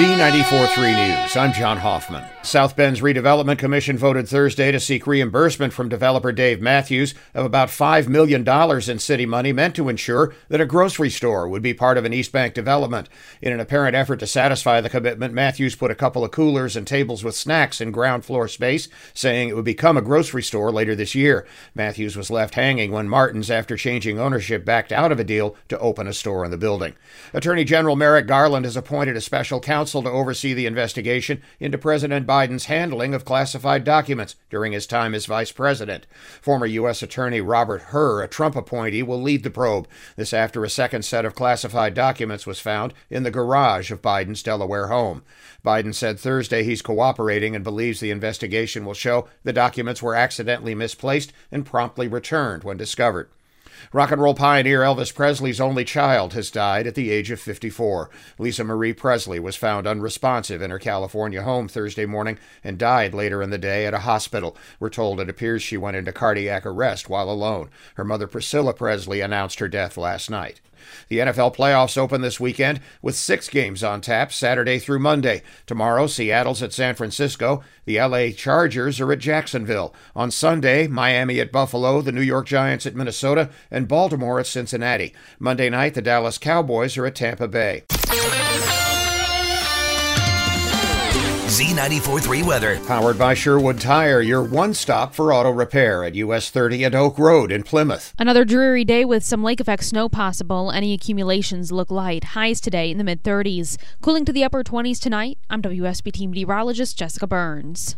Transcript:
Z943 News. I'm John Hoffman. South Bend's Redevelopment Commission voted Thursday to seek reimbursement from developer Dave Matthews of about $5 million in city money meant to ensure that a grocery store would be part of an East Bank development. In an apparent effort to satisfy the commitment, Matthews put a couple of coolers and tables with snacks in ground floor space, saying it would become a grocery store later this year. Matthews was left hanging when Martin's, after changing ownership, backed out of a deal to open a store in the building. Attorney General Merrick Garland has appointed a special counsel counsel to oversee the investigation into President Biden's handling of classified documents during his time as vice president. Former U.S. Attorney Robert Hur, a Trump appointee, will lead the probe. This after a second set of classified documents was found in the garage of Biden's Delaware home. Biden said Thursday he's cooperating and believes the investigation will show the documents were accidentally misplaced and promptly returned when discovered. Rock and roll pioneer Elvis Presley's only child has died at the age of 54. Lisa Marie Presley was found unresponsive in her California home Thursday morning and died later in the day at a hospital. We're told it appears she went into cardiac arrest while alone. Her mother Priscilla Presley announced her death last night. The NFL playoffs open this weekend with six games on tap Saturday through Monday. Tomorrow, Seattle's at San Francisco. The LA Chargers are at Jacksonville. On Sunday, Miami at Buffalo, the New York Giants at Minnesota, and Baltimore at Cincinnati. Monday night, the Dallas Cowboys are at Tampa Bay. Z94.3 weather. Powered by Sherwood Tire, your one stop for auto repair at US 30 at Oak Road in Plymouth. Another dreary day with some lake effect snow possible. Any accumulations look light. Highs today in the mid 30s. Cooling to the upper 20s tonight. I'm WSBT meteorologist Jessica Burns.